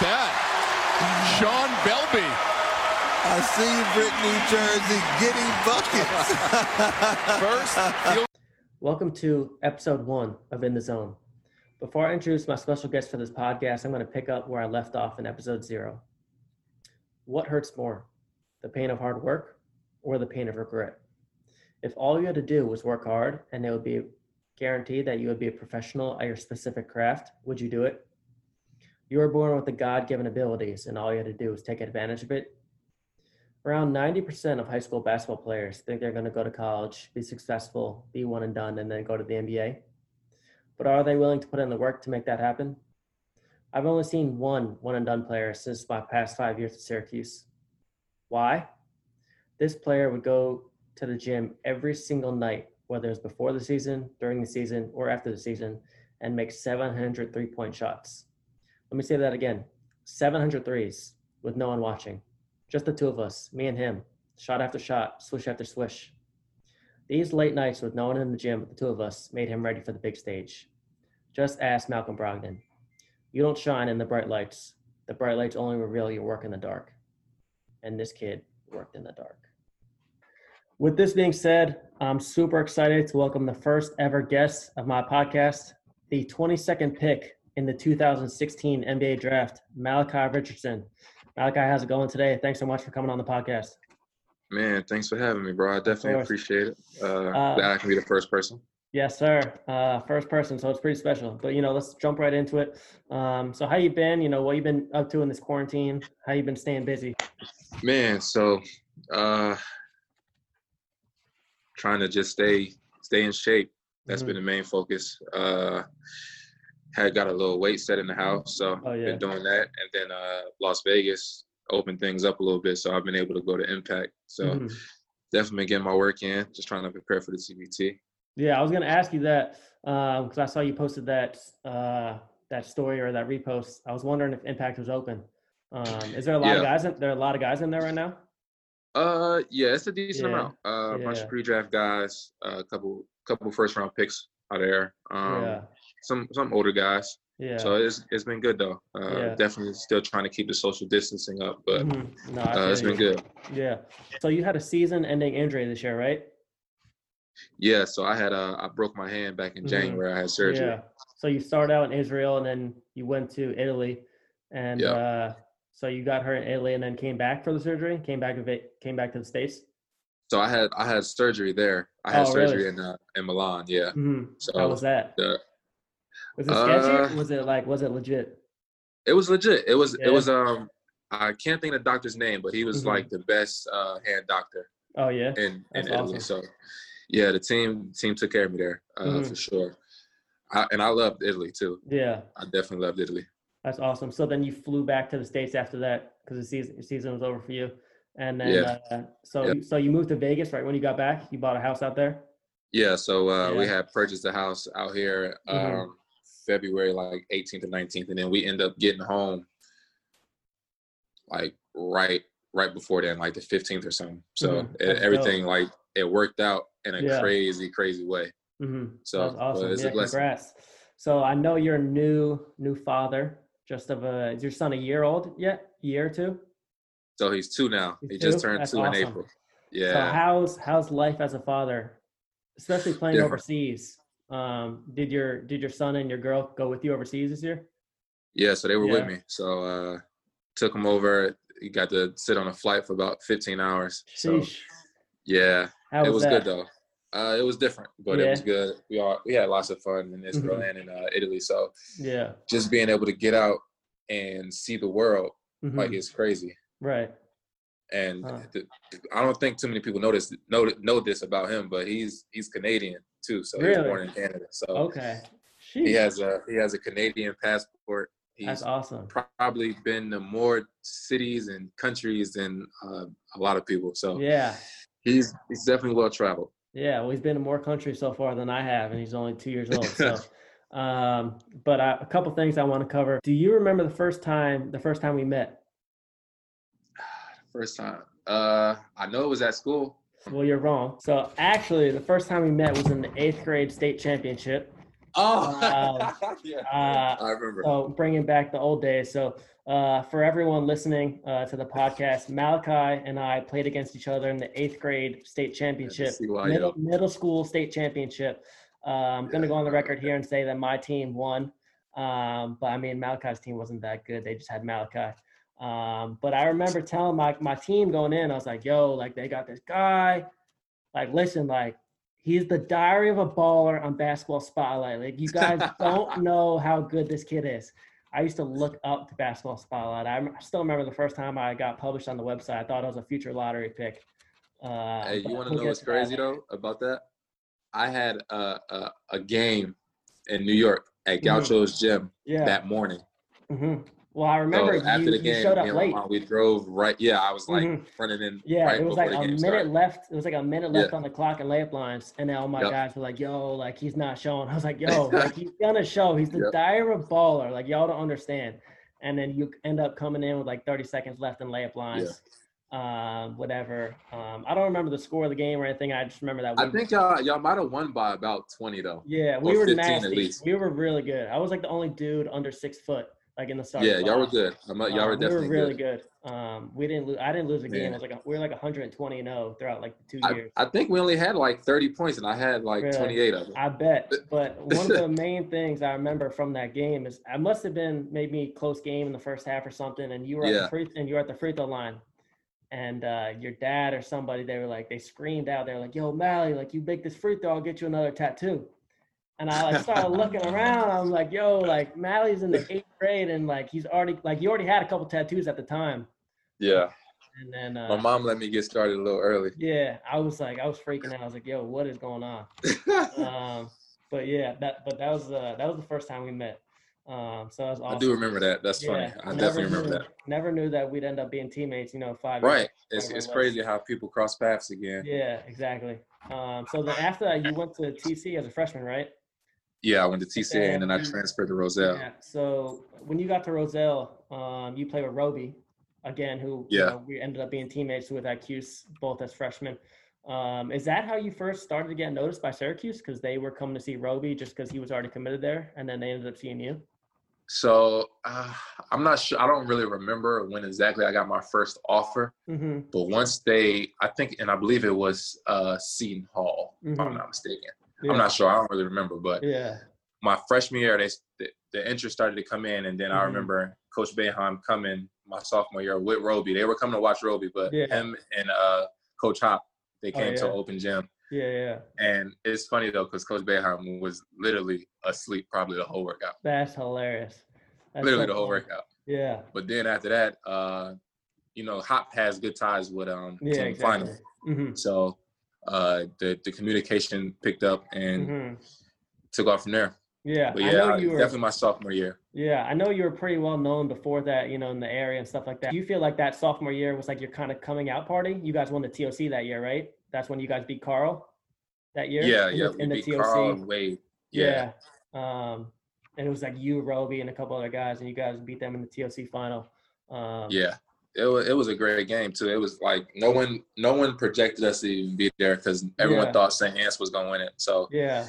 that? Shaun Belbey. I First, see Brittany Jersey getting buckets. field Welcome to episode one of In the Zone. Before I introduce my special guest for this podcast, I'm going to pick up where I left off in episode zero. What hurts more, the pain of hard work or the pain of regret? If all you had to do was work hard and it would be guaranteed that you would be a professional at your specific craft, would you do it? You were born with the God given abilities, and all you had to do was take advantage of it. Around 90% of high school basketball players think they're going to go to college, be successful, be one and done, and then go to the NBA. But are they willing to put in the work to make that happen? I've only seen one one and done player since my past five years at Syracuse. Why? This player would go to the gym every single night, whether it's before the season, during the season, or after the season, and make 700 three point shots. Let me say that again 700 threes with no one watching. Just the two of us, me and him, shot after shot, swish after swish. These late nights with no one in the gym but the two of us made him ready for the big stage. Just ask Malcolm Brogdon. You don't shine in the bright lights. The bright lights only reveal your work in the dark. And this kid worked in the dark. With this being said, I'm super excited to welcome the first ever guest of my podcast, the 22nd pick in the 2016 NBA draft, Malachi Richardson. Malachi, how's it going today? Thanks so much for coming on the podcast. Man, thanks for having me, bro. I definitely appreciate it. Uh, Uh, glad I can be the first person. Yes, sir. Uh, first person, so it's pretty special. But you know, let's jump right into it. Um, so, how you been? You know, what you been up to in this quarantine? How you been staying busy? Man, so uh, trying to just stay stay in shape. That's Mhm. been the main focus. Uh, had got a little weight set in the house, so Oh, yeah. been doing that. And then uh, Las Vegas opened things up a little bit, so I've been able to go to Impact. So Mhm. definitely getting my work in. Just trying to prepare for the TBT. Yeah, I was gonna ask you that because I saw you posted that uh, that story or that repost. I was wondering if Impact was open. Um, is there a lot of guys? In, there are a lot of guys in there right now. Uh, yeah, it's a decent Yeah, amount. Uh, a bunch of pre-draft guys, a couple couple first round picks out there. Um, yeah, some some older guys. yeah. So it's it's been good though. Uh, Yeah. Definitely still trying to keep the social distancing up, but Mhm. No, uh, it's been good. Yeah. So you had a season-ending injury this year, right? Yeah. So I had uh, I broke my hand back in Mhm. January. I had surgery. Yeah. So you started out in Israel and then you went to Italy, and Yeah. uh, so you got hurt in Italy and then came back for the surgery. Came back to Va- came back to the states. So I had I had surgery there. I had Oh, surgery really? in uh, in Milan. Yeah. hmm So How was that? the, Was it sketchy? Uh, was it like was it legit? it was legit. It was Yeah. it was um I can't think of the doctor's name, but he was Mhm. like the best uh, hand doctor Oh yeah. in in Italy. awesome. So yeah, the team team took care of me there uh, Mhm. for sure. I, and I loved Italy too. Yeah. I definitely loved Italy. That's awesome. So then you flew back to the states after that because the season season was over for you, and then Yeah. uh, so Yeah. so you moved to Vegas right when you got back. You bought a house out there. Yeah, so uh, we Yeah. had purchased a house out here um, Mhm. February like 18th and 19th, and then we end up getting home like right right before then, like the 15th or something. So Mhm. it, everything like it worked out in a Yeah. crazy, crazy way. Mm-hmm. So That's awesome. it's yeah, a blessing. congrats. So I know you're a new new father. Just of a is your son a year old yet? Year or two? So he's two now. He's he just turned That's two awesome. in April. So Yeah. how's how's life as a father, especially playing Different. overseas? Um, did your did your son and your girl go with you overseas this year? Yeah, so they were Yeah. with me. So uh took them over. He got to sit on a flight for about 15 hours. So Sheesh. yeah, How it was, was good though. Uh, it was different, but it was good. We all we had lots of fun in Israel Mhm. and in uh, Italy. So Yeah. just being able to get out and see the world Mhm. like it's crazy. right. And Huh. the, I don't think too many people know this know know this about him, but he's he's Canadian too. So he was born in Canada. So Okay. he has a he has a Canadian passport. That's He's awesome. probably been to more cities and countries than uh, a lot of people. So Yeah. he's he's definitely well traveled. Yeah, well, he's been to more countries so far than I have, and he's only two years old. So, um, but I, a couple things I want to cover. Do you remember the first time the first time we met? First time. Uh, I know it was at school. Well, you're wrong. So actually, the first time we met was in the eighth grade state championship. Oh, Um, yeah. Uh, I remember. so bringing back the old days. So uh, for everyone listening uh, to the podcast, Malachi and I played against each other in the eighth grade state championship, middle, middle school state championship. Uh, I'm going to go on the record here and say that my team won. Um, but I mean, Malachi's team wasn't that good. They just had Malachi. Um, but I remember telling my, my team going in, I was like, yo, like they got this guy. Like, listen, like he's the diary of a baller on basketball spotlight. Like you guys don't know how good this kid is. I used to look up to basketball spotlight. I I still remember the first time I got published on the website. I thought it was a future lottery pick. Uh, Hey, you want to know what's crazy later. though about that? I had a a, a game in New York at Mhm. Gaucho's gym Yeah. that morning. hmm Well, I remember so after you, the you game, showed up late. mom, we drove right. Yeah, I was like Mhm. running in. Yeah, right it was like a minute started. left. It was like a minute Yeah. left on the clock and layup lines, and then all my Yep. guys were like, "Yo, like he's not showing." I was like, "Yo, like he's gonna show. He's the Yep. dire baller. Like y'all don't understand." And then you end up coming in with like 30 seconds left in layup lines, um, whatever. Um, I don't remember the score of the game or anything. I just remember that. We, I think y'all y'all might have won by about twenty though. yeah, we were 15 at nasty. least. We were really good. I was like the only dude under six foot, like in the starting. Yeah, y'all were good. I'm, y'all were Um, definitely we were really good. good. Um, we didn't lose. I didn't lose a game. Man. It was like a, we were like 120 and 0 throughout like the two I, years. I think we only had like 30 points, and I had like Really? 28 of them. I bet. But one of the main things I remember from that game is I must have been maybe close game in the first half or something, and you were at the free and you were at the free throw line, and uh, your dad or somebody they were like they screamed out they were like, "Yo, Mally, like you make this free throw, I'll get you another tattoo." And I like started looking around. I'm like, "Yo, like Mally's in the eighth grade, and like he's already like you already had a couple tattoos at the time." Yeah, And then uh, my mom let me get started a little early. yeah, I was like, I was freaking out. I was like, "Yo, what is going on?" um, but yeah, that but that was uh, that was the first time we met. Um, so was awesome. I do remember that. That's funny. I never definitely remember knew, that. Never knew that we'd end up being teammates. You know, five. Right. years. It's it's crazy how people cross paths again. Yeah, exactly. Um, so then after that, you went to TC as a freshman, right? Yeah, I went to TCA and then I transferred to Roselle. Yeah. So when you got to Roselle, um, you played with Roby, again, who you Yeah. know, we ended up being teammates with at Cuse, both as freshmen. Um, is that how you first started to get noticed by Syracuse? Because they were coming to see Roby just because he was already committed there, and then they ended up seeing you. So uh, I'm not sure. I don't really remember when exactly I got my first offer, Mm-hmm. but once they, I think, and I believe it was uh, Seton Hall, if I'm Mhm. not mistaken. Yeah. I'm not sure. I don't really remember, but Yeah. my freshman year, they, the, the interest started to come in, and then I Mhm. remember Coach Boeheim coming my sophomore year with Roby. They were coming to watch Roby, but Yeah. him and uh, Coach Hop, they Oh, came to yeah. an open gym. Yeah. Yeah. And it's funny though, because Coach Boeheim was literally asleep probably the whole workout, That's hilarious. That's literally so the whole workout. Yeah. But then after that, uh, you know, Hop has good ties with um Yeah. Tim Exactly. Final, Mm-hmm. so uh, the the communication picked up and hmm took off from there. Yeah. But I yeah, know you were. definitely my sophomore year. Yeah, I know you were pretty well known before that, you know, in the area and stuff like that. Do you feel like that sophomore year was like your kind of coming out party? You guys won the TOC that year, right? That's when you guys beat Karl that year. Yeah, in yeah, the, in the beat TOC. Karl and Wade. Yeah, Yeah. Um, and it was like you, Roby, and a couple other guys, and you guys beat them in the TOC final. Um, yeah. It was, it was a great game too. It was like no one no one projected us to even be there because everyone Yeah. thought St. Anne's was gonna win it. So Yeah.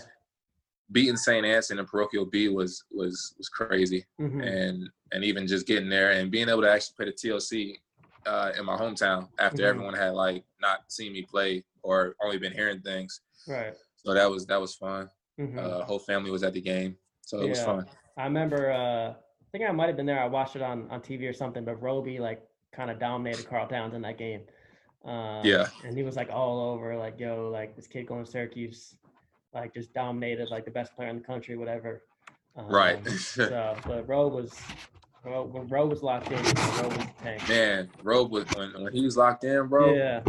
beating St. Anne's in the parochial B was was was crazy. mhm, and and even just getting there and being able to actually play the TOC uh, in my hometown after Mhm. everyone had like not seen me play or only been hearing things. Right. So that was that was fun. mhm. Uh, whole family was at the game, so it was Yeah. fun. I remember. Uh, I think I might have been there. I watched it on on TV or something. But Roby like kind of dominated Karl Towns in that game. Um, Yeah. And he was like all over, like yo, like this kid going to Syracuse, like just dominated, like the best player in the country, whatever. Um, Right. so, but Roe was, when Roe was locked in, Roe was the tank. Man, Robe was when when he was locked in, bro. Yeah.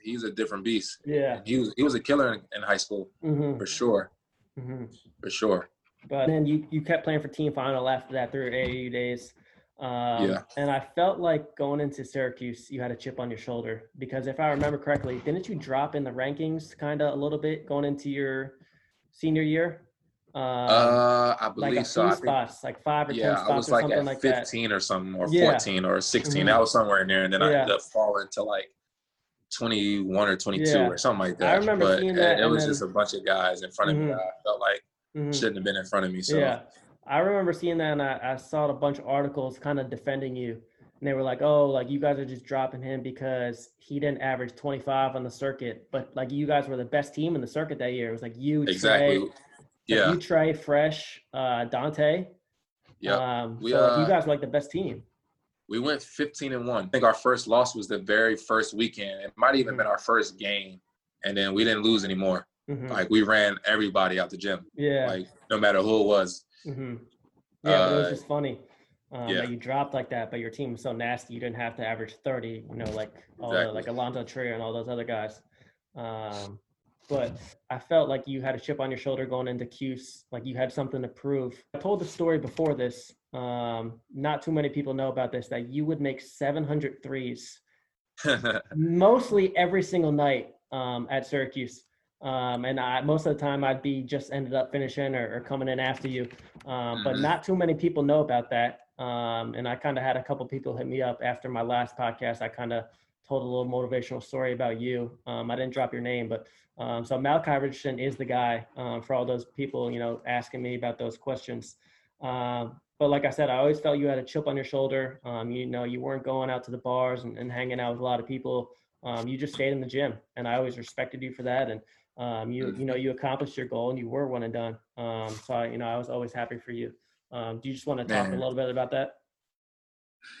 He's a different beast. Yeah. He was he was a killer in, in high school hmm for sure, hmm for sure. But then you, you kept playing for team final after that through AAU days. Um, Yeah. And I felt like going into Syracuse, you had a chip on your shoulder because if I remember correctly, didn't you drop in the rankings kind of a little bit going into your senior year? Um, Uh, I like believe a so. I think spots, like five or ten Yeah, spots I was or like something at like that. 15 or something, or Yeah. 14 or 16. Mhm. That was somewhere in there, and then I ended up falling to like 21 or 22 Yeah. or something like that. I that. remember but seeing it- that, It, was then- just a bunch of guys in front of me. Mhm. that I felt like Mhm. shouldn't have been in front of me. So Yeah, I remember seeing that, and I, I saw a bunch of articles kind of defending you, and they were like, "Oh, like you guys are just dropping him because he didn't average 25 on the circuit, but like you guys were the best team in the circuit that year. It was like you, exactly. Trey, like, Yeah, you, Trey, Fresh, uh, Dante. yeah. Um, We, so like, you uh, guys were like the best team. we went 15 and one. I think our first loss was the very first weekend. It might have even been our first game, and then we didn't lose anymore. Mhm. Like we ran everybody out the gym, yeah. like no matter who it was. Hmm Yeah, but it was Uh, just funny um, yeah. that you dropped like that, but your team was so nasty you didn't have to average 30, you know, like all the, Exactly. like Alonzo Trier and all those other guys. Um, but I felt like you had a chip on your shoulder going into Cuse, like you had something to prove. I told the story before this. Um, not too many people know about this that you would make 700 threes mostly every single night um, at Syracuse. Um, and I, most of the time I'd be just ended up finishing or, or coming in after you. Um, But Mhm. not too many people know about that. Um, and I kind of had a couple people hit me up after my last podcast. I kind of told a little motivational story about you. Um, I didn't drop your name, but um, so Malachi Richardson is the guy um, for all those people, you know, asking me about those questions. Um, but like I said, I always felt you had a chip on your shoulder. Um, you know, you weren't going out to the bars and, and hanging out with a lot of people. Um, you just stayed in the gym, and I always respected you for that. And um, you, you know, you accomplished your goal, and you were one and done. Um, so I, you know, I was always happy for you. Um, do you just want to talk a little bit about that?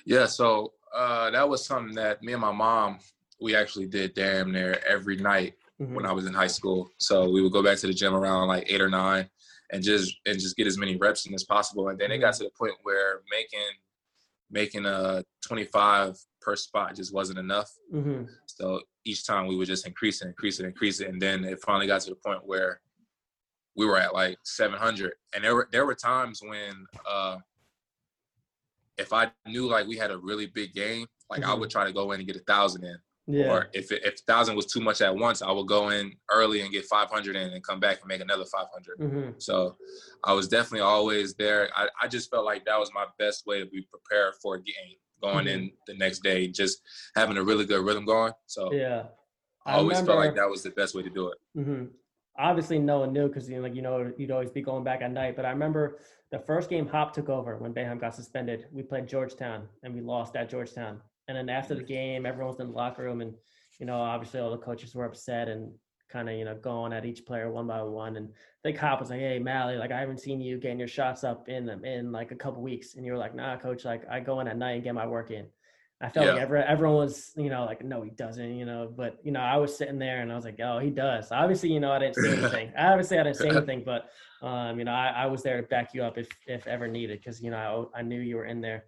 yeah, so uh, that was something that me and my mom we actually did damn near every night Mhm. when I was in high school. So we would go back to the gym around like eight or nine and just and just get as many reps in as possible. And then it got to the point where making making a 25 per spot just wasn't enough. Mhm. So each time we would just increase it, increase it, increase it, and then it finally got to the point where we were at like 700. And there were there were times when uh, if I knew like we had a really big game, like I Mhm. would try to go in and get a thousand in. Yeah. Or if it, if thousand was too much at once, I would go in early and get 500 in and come back and make another 500. hmm So I was definitely always there. I, I just felt like that was my best way to be prepared for a game going in the next day, just having a really good rhythm going. So Yeah. I always felt like that was the best way to do it. hmm Obviously, no one knew because you know, like you know, you'd always be going back at night. But I remember the first game Hop took over when Boeheim got suspended. We played Georgetown and we lost at Georgetown. And then after the game, everyone was in the locker room, and you know, obviously all the coaches were upset and kind of you know going at each player one by one. And think Hop was like, "Hey, Mally, like I haven't seen you getting your shots up in them in like a couple weeks." And you were like, "Nah, coach, like I go in at night and get my work in." I felt like every, everyone was, you know, like, no, he doesn't, you know, but, you know, I was sitting there and I was like, oh, he does. Obviously, you know, I didn't say anything. Obviously, I didn't say anything, but, um, you know, I, I was there to back you up if, if ever needed because, you know, I, I knew you were in there.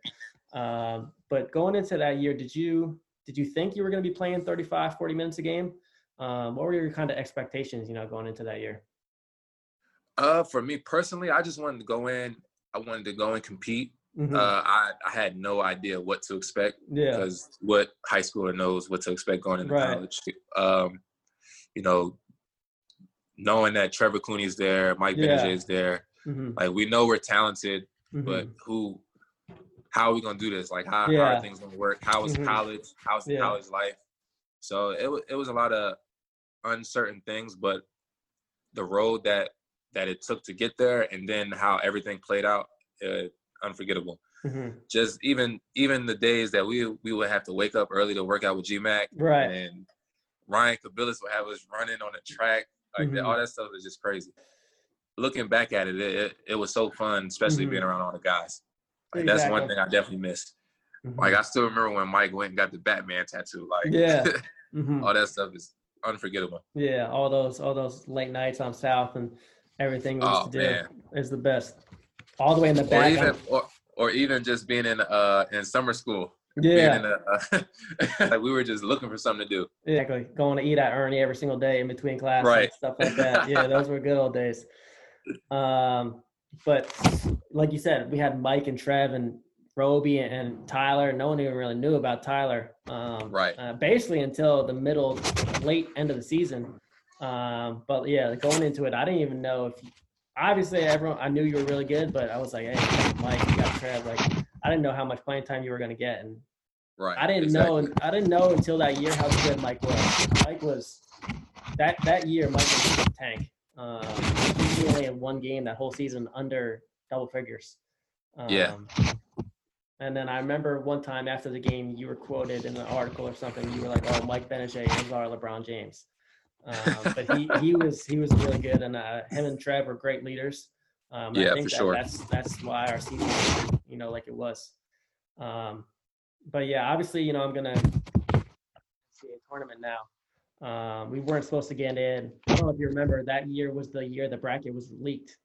Um, but going into that year, did you, did you think you were going to be playing 35, 40 minutes a game? Um, what were your kind of expectations, you know, going into that year? Uh, for me personally, I just wanted to go in. I wanted to go and compete. Mhm. Uh, I, I had no idea what to expect. yeah. because what high schooler knows what to expect going into Right. college. Um, you know, knowing that Trevor Cooney's there, Mike Yeah. yeah. is there, hmm like we know we're talented, but hmm who, how are we gonna do this? Like how, how are things gonna work? How is Mhm. college? How's Yeah. college life? So it it was a lot of uncertain things, but the road that that it took to get there, and then how everything played out, uh, unforgettable hmm just even even the days that we we would have to wake up early to work out with GMAC Right. and Ryan Kabilis would have us running on the track like that, Mhm. all that stuff is just crazy. Looking back at it, it, it, it was so fun, especially Mhm. being around all the guys. Like that's one thing I definitely missed. Like I still remember when Mike went and got the Batman tattoo. Like Yeah. Mhm. all that stuff is unforgettable. Yeah, all those all those late nights on South and everything we used Oh to do man. is the best. All the way in the Or back. even or, or even just being in uh in summer school. Being yeah, in a, uh, like we were just looking for something to do. exactly. Going to eat at Ernie every single day in between classes, Right. and stuff like that. Yeah, those were good old days. Um, but like you said, we had Mike and Trev and Roby and Tyler. No one even really knew about Tyler. Um, Right. Uh, basically until the middle, late end of the season. Um, but yeah, going into it, I didn't even know if. Obviously, everyone I knew you were really good, but I was like, hey, Mike, you got Trev. Like, I didn't know how much playing time you were going to get, and Right. I didn't exactly. know. I didn't know until that year how good Mike was. Mike was that that year. Mike was a tank. Um, he only had one game that whole season under double figures. Um, Yeah. And then I remember one time after the game, you were quoted in an article or something. You were like, "Oh, Mike Gbinije is our LeBron James," um, but he he was he was really good, and uh, him and Trev were great leaders. Um, and I Yeah, think for that sure. That's that's why our season, was, you know, like it was. Um, but yeah, obviously, you know, I'm gonna see a tournament now. Um, we weren't supposed to get in. I don't know if you remember that year was the year the bracket was leaked.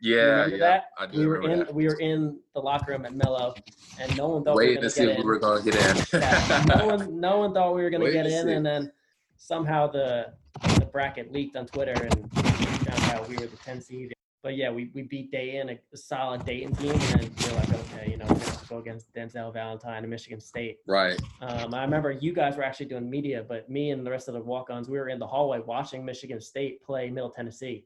You Yeah, remember yeah. that? I do We were in that. we were in the locker room at Melo, and no one thought we were gonna see get if in. we were gonna get in. Yeah, no one no one thought we were gonna get in, see. and then somehow the the bracket leaked on Twitter, and we found out we were the 10 seed. But yeah, we, we beat Dayton, a, a solid Dayton team, and then we're like, okay, you know, we're have to go against Denzel Valentine and Michigan State. right. Um, I remember you guys were actually doing media, but me and the rest of the walk-ons, we were in the hallway watching Michigan State play Middle Tennessee,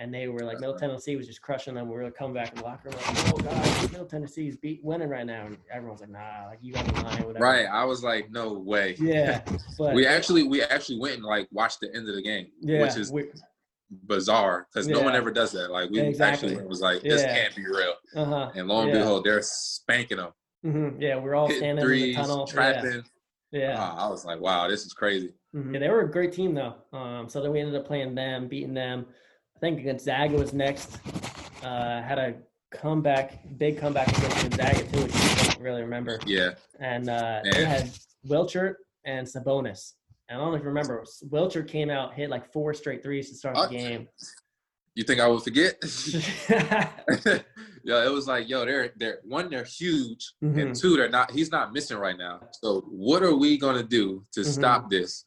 and they were like, Middle Tennessee was just crushing them. We were coming back in the locker room like, oh guys, Middle Tennessee's beat winning right now, and everyone's like, nah, like you guys are lying, whatever. Right. I was like, no way. Yeah, but We actually we actually went and like watched the end of the game, yeah, which is we, bizarre because no one ever does that. Like we Exactly. actually was like, this Yeah. can't be real. uh-huh. And lo and Yeah. behold, they're spanking them, mm-hmm. Yeah, we're all hitting standing threes, in the tunnel. trapping. Yeah, yeah. Wow, I was like, wow, this is crazy. Mhm. Yeah, they were a great team though. Um, so then we ended up playing them, beating them. I think Gonzaga was next. Uh, had a comeback, big comeback against Gonzaga too, which I don't really remember. Yeah, And uh, they had Wiltjer and Sabonis. And I don't know if you remember, Wiltjer came out, hit like four straight threes to start the game. you think I would forget? yeah, it was like, yo, they're they're one, they're huge, Mhm. and two, they're not. He's not missing right now. So what are we gonna do to Mhm. stop this?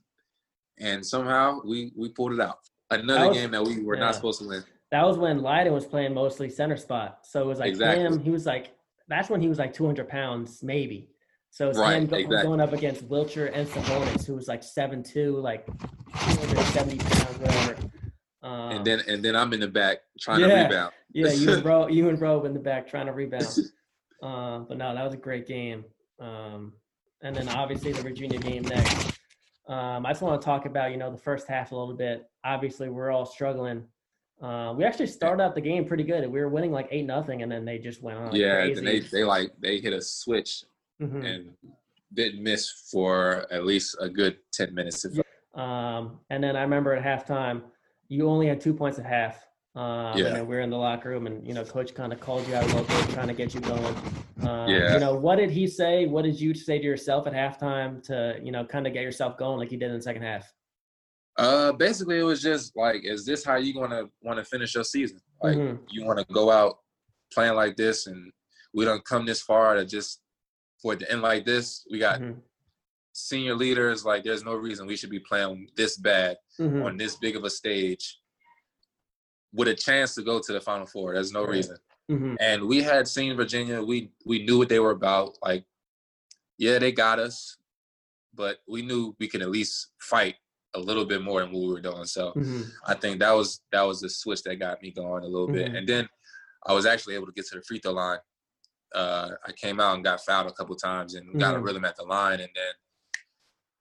And somehow we we pulled it out. Another was- game that we were yeah. not supposed to win. that was when Lydon was playing mostly center spot. So it was like Exactly. him. He was like, that's when he was like 200 pounds, maybe. So it's Right, him go, exactly. going up against Wiltjer and Sabonis, who was like 7'2, like 270 pounds, whatever. Um, and then and then I'm in the back trying Yeah. to rebound. yeah, you and Bro, you and Robe in the back trying to rebound. Um, but no, that was a great game. Um, and then obviously the Virginia game next. Um, I just want to talk about you know the first half a little bit. Obviously, we're all struggling. Uh, we actually started out the game pretty good. We were winning like eight nothing, and then they just went on. Yeah, crazy. then they they like they hit a switch Mhm. and didn't miss for at least a good ten minutes. Um, and then I remember at halftime, you only had two points at half. Um, Yeah. And we were in the locker room, and you know, coach kind of called you out a little bit, trying to get you going. Um, Yeah. You know, what did he say? What did you say to yourself at halftime to you know kind of get yourself going like you did in the second half? Uh, basically, it was just like, is this how you gonna want to finish your season? Like, Mhm. you want to go out playing like this, and we don't come this far to just for it to end like this. We got Mhm. senior leaders. Like, there's no reason we should be playing this bad Mhm. on this big of a stage with a chance to go to the Final Four. There's no reason. Mhm. and we had seen Virginia. We we knew what they were about. Like, yeah, they got us, but we knew we could at least fight a little bit more than what we were doing. So Mhm. I think that was that was the switch that got me going a little bit. Mhm. And then I was actually able to get to the free throw line. Uh, I came out and got fouled a couple times and got a Mhm. rhythm at the line, and then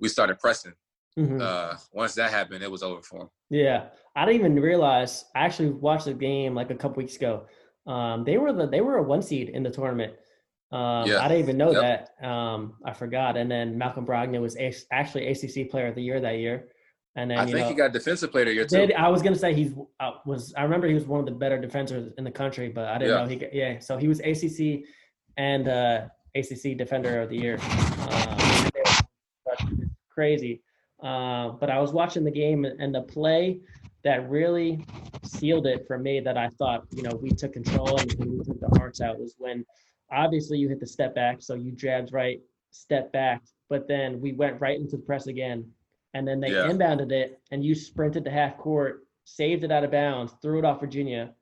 we started pressing. Mhm. Uh, once that happened, it was over for him. Yeah, I didn't even realize. I actually watched the game like a couple weeks ago. Um, they were the they were a one seed in the tournament. Um, Yeah. I didn't even know Yep. that. Um, I forgot. And then Malcolm Brogdon was a- actually ACC Player of the Year that year. And then I think know, he got defensive player of the year too. did I was gonna say he's uh, was I remember he was one of the better defenders in the country, but I didn't Yeah. know he got, yeah. So he was ACC and uh, ACC Defender of the Year. Um, crazy. Uh, but I was watching the game and the play that really sealed it for me that I thought you know we took control and we took the hearts out was when obviously you hit the step back, so you jabbed right, step back, but then we went right into the press again and then they Yeah. inbounded it, and you sprinted to half court, saved it out of bounds, threw it off Virginia.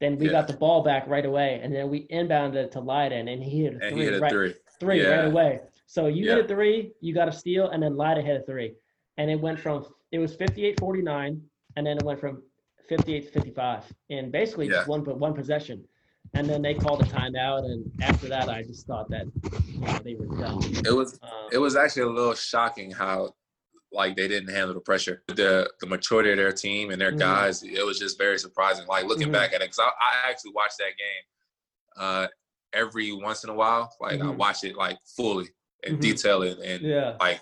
Then we Yeah. got the ball back right away, and then we inbounded it to Lydon, and he hit a three, hit a right, three. three right away. So you Yeah. hit a three, you got a steal, and then Lydon hit a three, and it went from it was 58-49, and then it went from 58 to 55 in basically just Yeah. one one possession. And then they called a timeout, and after that, I just thought that you know, they were done. It was Um, it was actually a little shocking how like they didn't handle the pressure. The the maturity of their team and their Mhm. guys, it was just very surprising. Like looking Mhm. back at it, because I, I actually watched that game uh, every once in a while. Like I Mhm. watch it like fully and Mhm. detail it and Yeah. like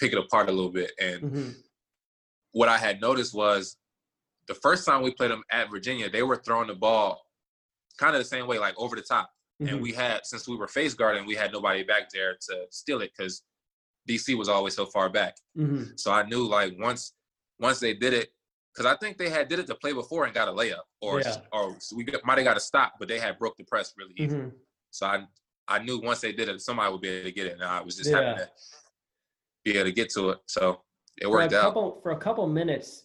pick it apart a little bit. And hmm what I had noticed was the first time we played them at Virginia, they were throwing the ball kind of the same way, like over the top. Mm-hmm. And we had, since we were face guarding, we had nobody back there to steal it because DC was always so far back. hmm So I knew like once once they did it, because I think they had did it to play before and got a layup, or Yeah. or we might have got a stop, but they had broke the press really easy. hmm So I I knew once they did it, somebody would be able to get it, and I was just Yeah. happy to be able to get to it. So it worked for a out. couple for a couple minutes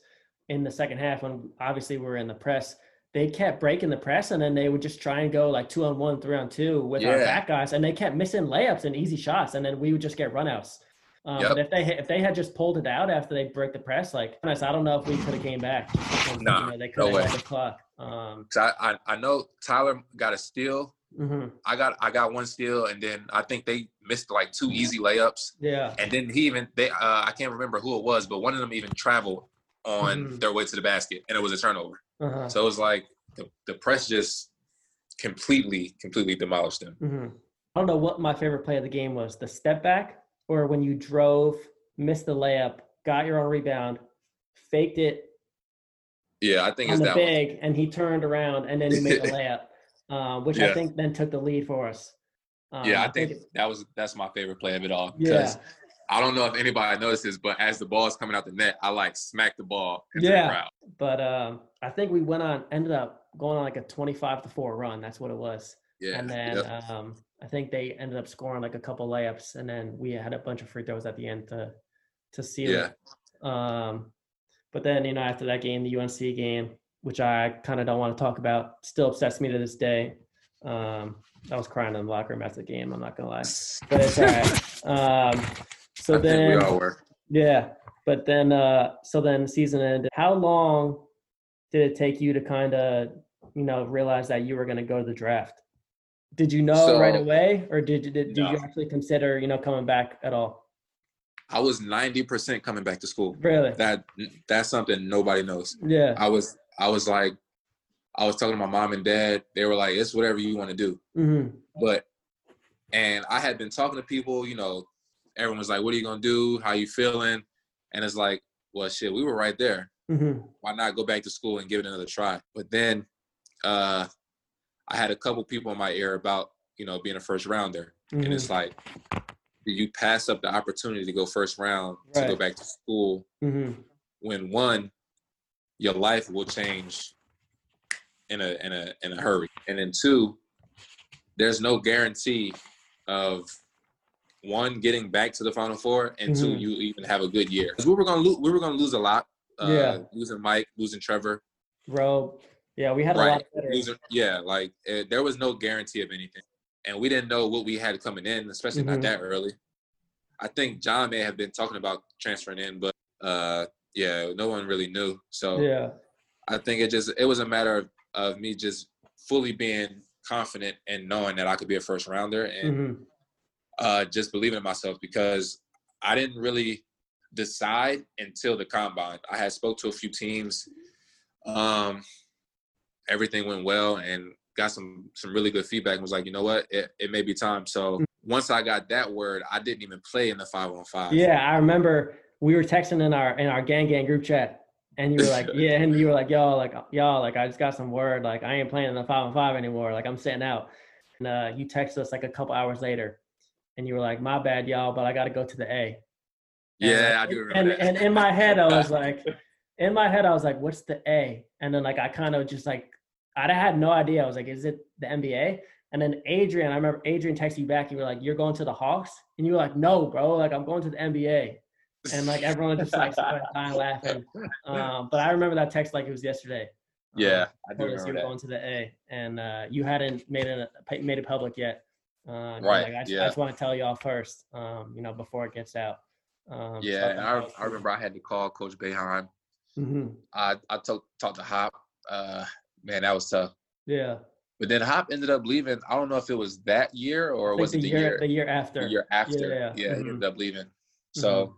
in the second half when obviously we were in the press they kept breaking the press and then they would just try and go like two on one three on two with our back guys and they kept missing layups and easy shots and then we would just get runouts um, Yep. but if they if they had just pulled it out after they break the press like honest, i don't know if we could have came back Nah, you know, they no could have way. the clock um, 'Cause I, I I know Tyler got a steal. mhm. I got I got one steal, and then I think they missed like two easy layups. yeah And then he even they uh, I can't remember who it was, but one of them even traveled on Mhm. their way to the basket, and it was a turnover. uh-huh. So it was like the, the press just completely completely demolished them. hmm I don't know what my favorite play of the game was the step back or when you drove, missed the layup, got your own rebound, faked it Yeah, I think it's that one. big, and he turned around and then he made the layup, uh, which I think then took the lead for us. Um, Yeah, I think that was that's my favorite play of it all. yeah, Because I don't know if anybody notices, but as the ball is coming out the net, I like smack the ball into Yeah. the crowd. but um, I think we went on, ended up going on like a twenty-five to four run. That's what it was. Yeah. and then yep. um, I think they ended up scoring like a couple layups, and then we had a bunch of free throws at the end to to seal Yeah. it. Um, but then you know after that game, the UNC game, which I kind of don't want to talk about, still upsets me to this day. Um, I was crying in the locker room after the game. I'm not gonna lie, but it's all right. Um, so I then we all were. yeah, but then uh so then season ended. How long did it take you to kind of you know realize that you were going to go to the draft? Did you know right away, or did you did, did you actually consider you know coming back at all? I was ninety percent coming back to school. Really? That that's something nobody knows. Yeah. I was I was like I was talking to my mom and dad. They were like, "It's whatever you want to do." hmm But and I had been talking to people. You know, everyone was like, "What are you gonna do? How you feeling?" And it's like, well, shit, we were right there. hmm Why not go back to school and give it another try? But then uh, I had a couple people in my ear about you know being a first rounder, and Mm-hmm. it's like, do you pass up the opportunity to go first round to go back to school hmm when one, your life will change in a in a in a hurry, and then two, there's no guarantee of one getting back to the final four, and two, Mhm. you even have a good year. we were gonna lose. We were gonna lose a lot. Uh, Yeah. losing Mike, losing Trevor, Bro, yeah, we had a lot right? better. Losing, yeah, like eh, there was no guarantee of anything, and we didn't know what we had coming in, especially Mhm. not that early. I think John may have been talking about transferring in, but uh, yeah, no one really knew. So Yeah. I think it just it was a matter of, of me just fully being confident and knowing that I could be a first rounder and hmm uh, just believing in myself because I didn't really decide until the combine. I had spoke to a few teams. Um, everything went well and got some some really good feedback. and Was like, you know what, it, it may be time. So once I got that word, I didn't even play in the five on five. Yeah, I remember we were texting in our in our gang gang group chat, and you were like, "Yeah," and you were like, "Yo, like y'all, like I just got some word, like I ain't playing in the five on five anymore, like I'm sitting out." And uh, you texted us like a couple hours later, and you were like, "My bad, y'all, but I got to go to the A." And, Yeah, I do And, remember that. and in my head, I was like, in my head, I was like, "What's the A?" And then like I kind of just like I had no idea. I was like, "Is it the NBA?" And then Adrian, I remember Adrian texted you back. You were like, "You're going to the Hawks," and you were like, "No, bro, like I'm going to the NBA." and like everyone just like started dying laughing. Um, but I remember that text like it was yesterday. Um, Yeah, I do us you remember were that. going to the A, and uh, you hadn't made it made it public yet. Uh, Right, Like, I, just, yeah. I just want to tell y'all first, um, you know, before it gets out. Um, Yeah, and I, I remember I had to call Coach Boeheim. Hmm I I talked talked to Hop. Uh, man, that was tough. Yeah, But then Hop ended up leaving. I don't know if it was that year or was the it the year, year the year after. the year after? Yeah, Yeah, he mhm. ended up leaving. So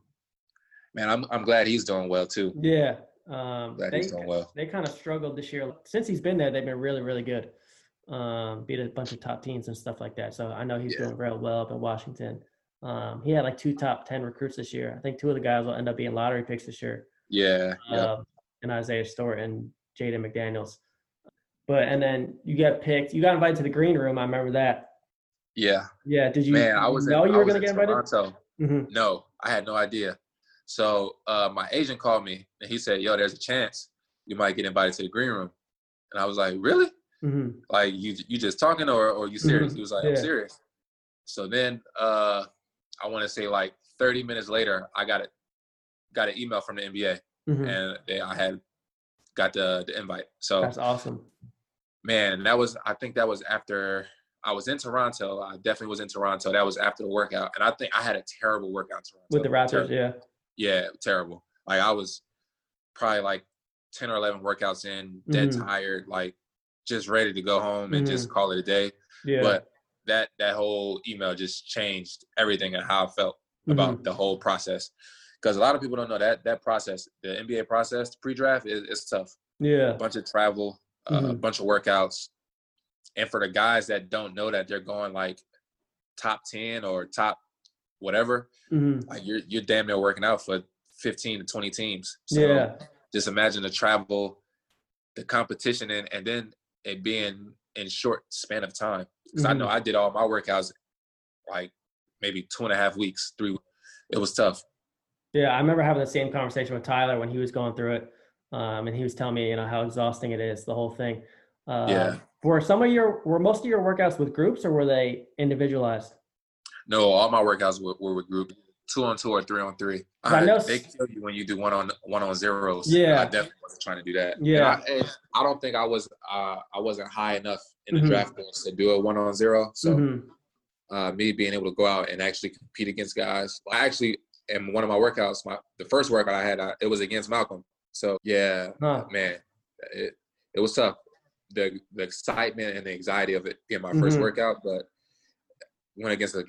Man, I'm I'm glad he's doing well too. Yeah. Um, Glad they he's doing well. they kind of struggled this year. Since he's been there, they've been really, really good. Um, beat a bunch of top teams and stuff like that. So I know he's Yeah. doing real well up in Washington. Um, he had like two top ten recruits this year. I think two of the guys will end up being lottery picks this year. Yeah, yeah, um, and Isaiah Stewart and Jaden McDaniels. But and then you got picked. You got invited to the green room. I remember that. yeah. Yeah. Did you Man, I was know in, you were going to get invited? Mhm. No, I had no idea. So uh, my agent called me and he said, "Yo, there's a chance you might get invited to the green room." And I was like, "Really? Mhm. Like you you just talking or or you serious?" Mhm. He was like, Yeah. "I'm serious." So then uh, I want to say like 30 minutes later, I got it got an email from the NBA Mhm. and they, I had got the the invite. So That's awesome. man, that was I think that was after I was in Toronto. I definitely was in Toronto. That was after the workout, and I think I had a terrible workout in Toronto With the Raptors, Terrible. yeah. Yeah, terrible. Like I was probably like ten or eleven workouts in, dead Mhm. tired, like just ready to go home and just call it a day. Yeah. But that that whole email just changed everything and how I felt about Mhm. the whole process. Because a lot of people don't know that that process, the NBA process, the pre-draft is, is tough yeah. a bunch of travel, uh, a Mhm. bunch of workouts. And for the guys that don't know that they're going like top 10 or top whatever, Mhm. like you're you're damn near working out for 15 to 20 teams. So Yeah. just imagine the travel, the competition and and then it being in short span of time. Because I know Mhm. I did all my workouts like maybe two and a half weeks, three it was tough. Yeah, I remember having the same conversation with Tyler when he was going through it, um, and he was telling me, you know, how exhausting it is, the whole thing. Uh, Yeah. Were some of your were most of your workouts with groups or were they individualized? No, all my workouts were, were with group, two on two or three on three. I know they kill you when you do one on one on zeros. Yeah. I definitely wasn't trying to do that. And Yeah. I, and I don't think I was uh, I wasn't high enough in the Mhm. draft to do a one on zero. So Mhm. uh, me being able to go out and actually compete against guys, I actually in one of my workouts, my the first workout I had, I, it was against Malcolm. So yeah, Huh. man, it it was tough. The the excitement and the anxiety of it being my 1st Mhm. workout, but went against a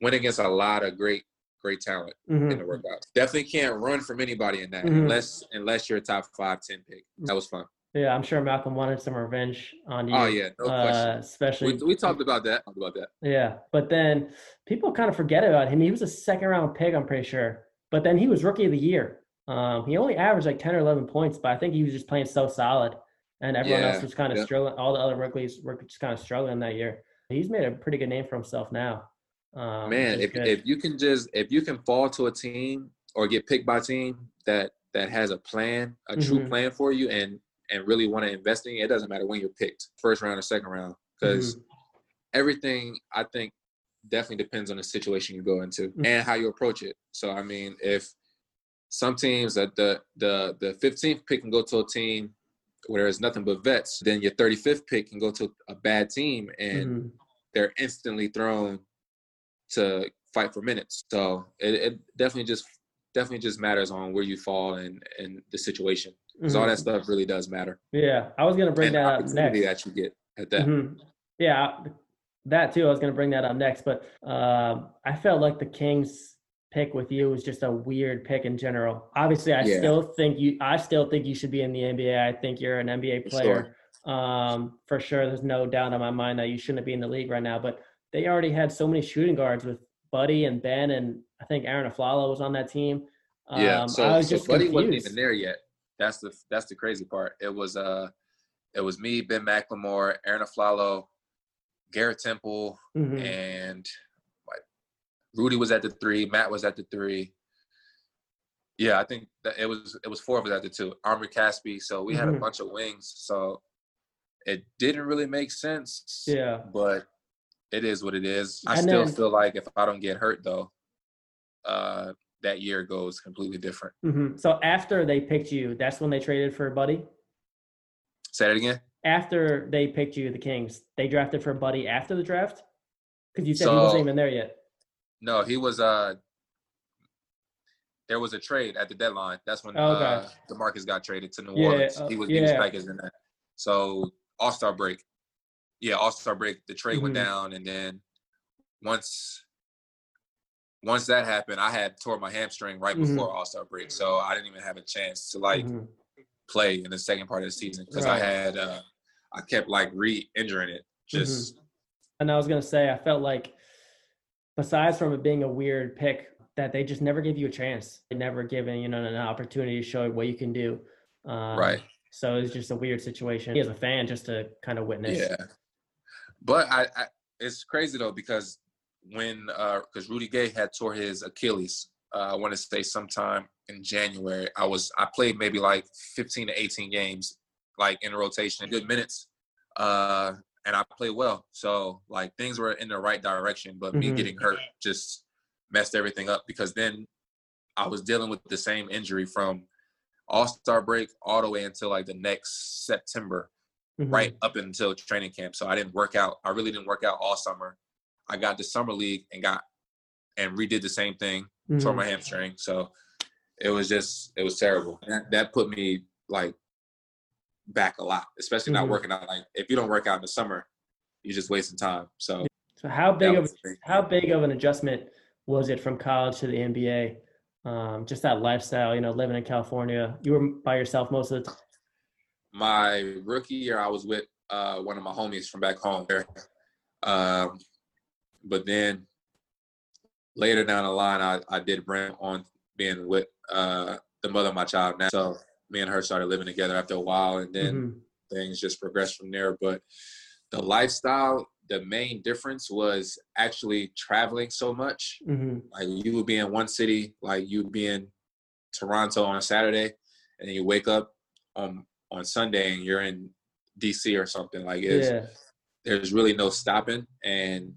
went against a lot of great great talent Mhm. in the workout. Definitely can't run from anybody in that Mhm. unless unless you're a top five ten pick. That was fun. Yeah, I'm sure Malcolm wanted some revenge on you. Oh yeah, no uh, question. Especially We, we talked about that. Talked about that. Yeah, but then people kind of forget about him. He was a second round pick, I'm pretty sure. But then he was rookie of the year. Um, he only averaged like 10 or 11 points, but I think he was just playing so solid. And everyone else was kind of yeah. struggling. All the other rookies were just kind of struggling that year. He's made a pretty good name for himself now. Um, Man, if good. if you can just if you can fall to a team or get picked by a team that that has a plan, a true Mhm. plan for you, and and really want to invest in it doesn't matter when you're picked, first round or second round, because Mhm. everything I think definitely depends on the situation you go into Mhm. and how you approach it. So I mean, if some teams that the the the 15th pick can go to a team where there's nothing but vets, then your 35th pick can go to a bad team and Mhm. they're instantly thrown to fight for minutes. So it, it definitely just definitely just matters on where you fall and and the situation. Because all Mhm. that stuff really does matter. Yeah, I was going to bring and that up next. that you get at that. Mhm. Yeah, that too. I was going to bring that up next, but um, I felt like the Kings pick with you was just a weird pick in general. Obviously, I Yeah. still think you. I still think you should be in the NBA. I think you're an NBA For player. Um, for sure, there's no doubt in my mind that you shouldn't be in the league right now. But they already had so many shooting guards with Buddy and Ben, and I think Arron Afflalo was on that team. Um, yeah. So, I was so just Buddy confused. wasn't even there yet. That's the that's the crazy part. It was uh it was me, Ben McLemore, Arron Afflalo, Garrett Temple, Mhm. and like Rudy was at the three, Matt was at the three. Yeah, I think that it was it was four of us at the two. Omri Casspi. So we had a Mhm. bunch of wings. So it didn't really make sense. Yeah. But it is what it is. I And still then- feel like if I don't get hurt though, uh that year goes completely different. hmm So after they picked you, that's when they traded for Buddy. Say that again. after they picked you, the Kings, they drafted for Buddy after the draft? Because you said he wasn't even there yet. No, he was uh there was a trade at the deadline. That's when Okay. uh DeMarcus got traded to New Yeah, Orleans. he was he was yeah. packaged in that. So All Star break. Yeah, All Star break, the trade went Mhm. down and then once once that happened, I had tore my hamstring right Mhm. before All Star break, so I didn't even have a chance to like Mhm. play in the second part of the season because I had uh, I kept like re-injuring it. Just And I was gonna say, I felt like, besides from it being a weird pick, that they just never give you a chance. They never given you know an opportunity to show what you can do. Um, right, So it's just a weird situation as a fan just to kind of witness. yeah. But I, I, it's crazy though because when because Rudy Gay had tore his Achilles, uh, I want to say sometime in January. I was I played maybe like 15 to 18 games, like in rotation, good minutes, uh, and I played well. So like things were in the right direction, but me Mhm. getting hurt just messed everything up because then I was dealing with the same injury from All Star break all the way until like the next September Mhm. right up until training camp. So I didn't work out. I really didn't work out all summer. I got to summer league and got and redid the same thing, tore Mhm. my hamstring. So it was just it was terrible. That, that put me like back a lot, especially not Mhm. working out. Like if you don't work out in the summer, you're just wasting time. So So how big of how big of an adjustment was it from college to the NBA? Um, just that lifestyle, you know, living in California. You were by yourself most of the time. my rookie year, I was with uh, one of my homies from back home. Um, but then later down the line, I, I did bring on being with uh, the mother of my child now. So me and her started living together after a while, and then Mhm. things just progressed from there. But the lifestyle, the main difference was actually traveling so much. Mhm. Like you would be in one city, like you'd be in Toronto on a Saturday, and then you wake up on on Sunday and you're in DC or something. Like it's Yeah. there's really no stopping, and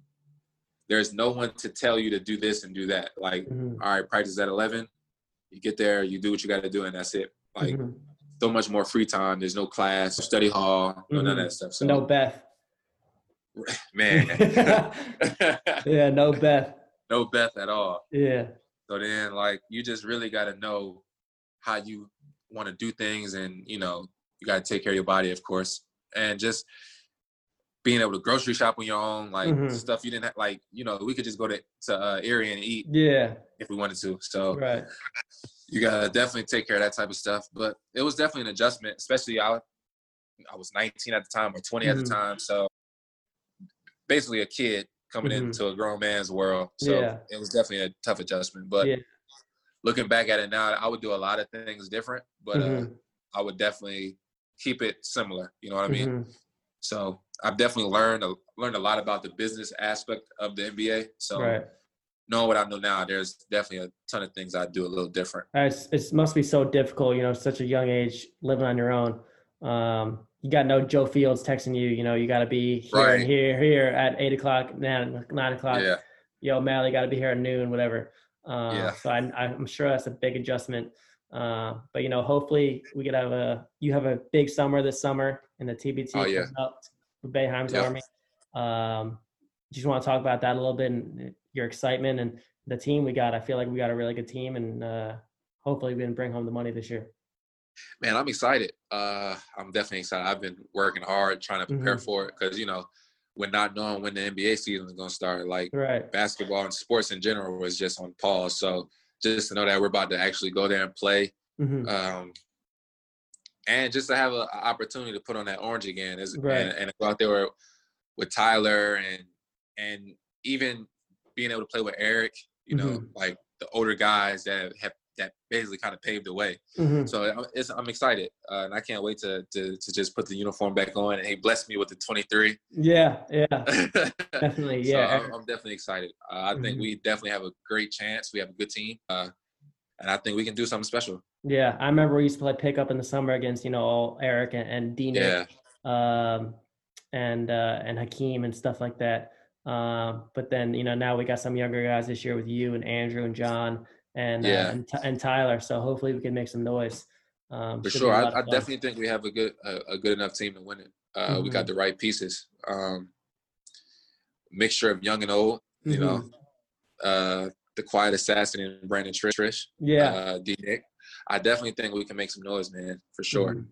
there's no one to tell you to do this and do that. Like, Mhm. all right, practice at eleven. You get there, you do what you got to do, and that's it. Like Mhm. so much more free time. There's no class, study hall, no none of Mhm. that stuff. So no Beth. man, yeah, no Beth. no Beth at all. Yeah. So then, like, you just really got to know how you want to do things, and you know, you got to take care of your body, of course, and just being able to grocery shop on your own, like Mhm. stuff you didn't have, like, you know, we could just go to to uh, Erie and eat Yeah. if we wanted to. So Right. you gotta definitely take care of that type of stuff. But it was definitely an adjustment, especially I, I was 19 at the time or 20 at Mhm. the time, so basically a kid coming Mhm. into a grown man's world. So Yeah. it was definitely a tough adjustment. But Yeah. looking back at it now, I would do a lot of things different, but uh, Mhm. I would definitely keep it similar. You know what I mean? Mhm. So I've definitely learned a, learned a lot about the business aspect of the NBA. So Right. knowing what I know now, there's definitely a ton of things I do a little different. It's, it must be so difficult, you know, such a young age, living on your own. Um, you got no Joe Fields texting you, you know, you got to be here Right. and here, here at eight o'clock, nine, nine o'clock. Yeah. Yo, Mally, got to be here at noon, whatever. Uh, Yeah. So I, I'm sure that's a big adjustment. Uh, but you know, hopefully we could have a you have a big summer this summer, and the TBT Oh, yeah. comes up with Boeheim's Yeah. Army. Um, just want to talk about that a little bit and your excitement and the team we got. I feel like we got a really good team, and uh, hopefully we can bring home the money this year. Man, I'm excited. Uh, I'm definitely excited. I've been working hard trying to prepare Mhm. for it because you know, we're not knowing when the NBA season is gonna start. Like Right. basketball and sports in general was just on pause. So just to know that we're about to actually go there and play, hmm um, and just to have an opportunity to put on that orange again is Right. and, and go out there with, with Tyler and and even being able to play with Eric. You know, Mhm. like the older guys that have that basically kind of paved the way. hmm So I'm, it's, I'm excited, uh, and I can't wait to, to to just put the uniform back on. And he blessed me with the 23. Yeah. Yeah. Definitely. Yeah. I'm, I'm definitely excited. Uh, I think Mhm. we definitely have a great chance. We have a good team, uh, and I think we can do something special. Yeah. I remember we used to play pickup in the summer against you know all Eric and, and D Yeah, um, and uh, and Hakim and stuff like that. Um, but then you know now we got some younger guys this year with you and Andrew and John and Yeah. uh, and, and Tyler. So hopefully we can make some noise. Um, for sure. I, I definitely think we have a good a, a good enough team to win it. Uh, We Mm-hmm. got the right pieces. Um, mixture of young and old. You Mhm. know, uh, the quiet assassin and Brandon Triche. Triche Yeah. uh, D Nick. I definitely think we can make some noise, man, for sure. Mhm.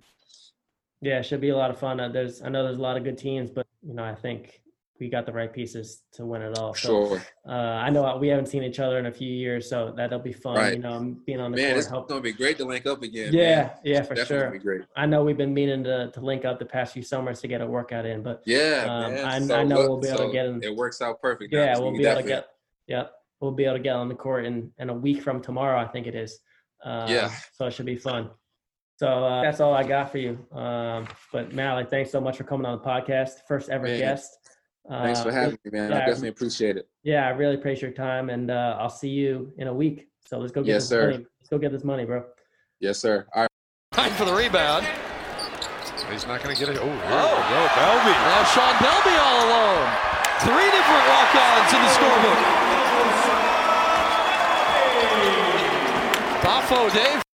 Yeah, it should be a lot of fun. Uh, there's I know there's a lot of good teams, but you know I think we got the right pieces to win it all. So, Sure, uh, I know we haven't seen each other in a few years, so that'll be fun. Right. You know, being on the man. court. It's Help. gonna be great to link up again. Yeah, man. yeah, for Definitely sure. gonna be great. I know we've been meaning to, to link up the past few summers to get a workout in, but Yeah, Um. I- So I know we'll be able to get in- It works out perfect. yeah, we'll we be able to get. Yep, we'll be able to get on the court in in a week from tomorrow. I think it is. Um, Yeah. So it should be fun. So uh, that's all I got for you. Um, but Mally, thanks so much for coming on the podcast. First ever Man, guest. Thanks for Uh, having me, man. yeah, I definitely appreciate it. Yeah, I really appreciate your time, and uh, I'll see you in a week. So let's go get Yes, this sir. money. Let's go get this money, bro. Yes, sir. All right. Time for the rebound. He's not going to get it. Oh, here Oh. we go. Belbey. Now Shaun Belbey all alone. Three different walk-ons in the scorebook. Bafo Dave